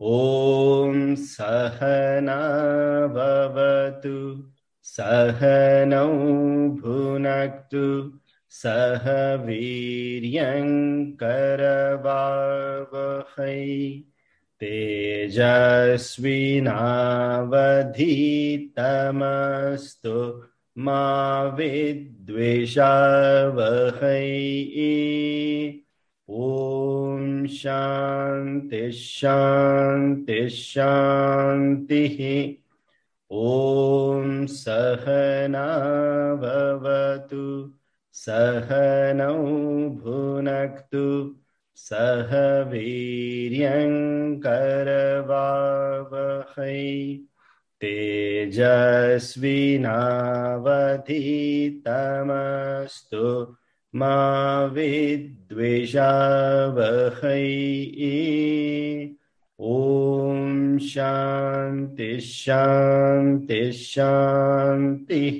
ॐ सहनावतु सहनौ भुनक्तु सह वीर्यङ्करवावहै तेजस्विनावधीतमस्तु मा विद्विषावहै। ॐ शान्ति शान्ति शान्तिः ॐ सहनावतु सहनौ भुनक्तु सह वीर्यङ्करवावहै तेजस्विनावधीतमस्तु मा विद्विषावहै। ॐ शान्ति शान्ति शान्तिः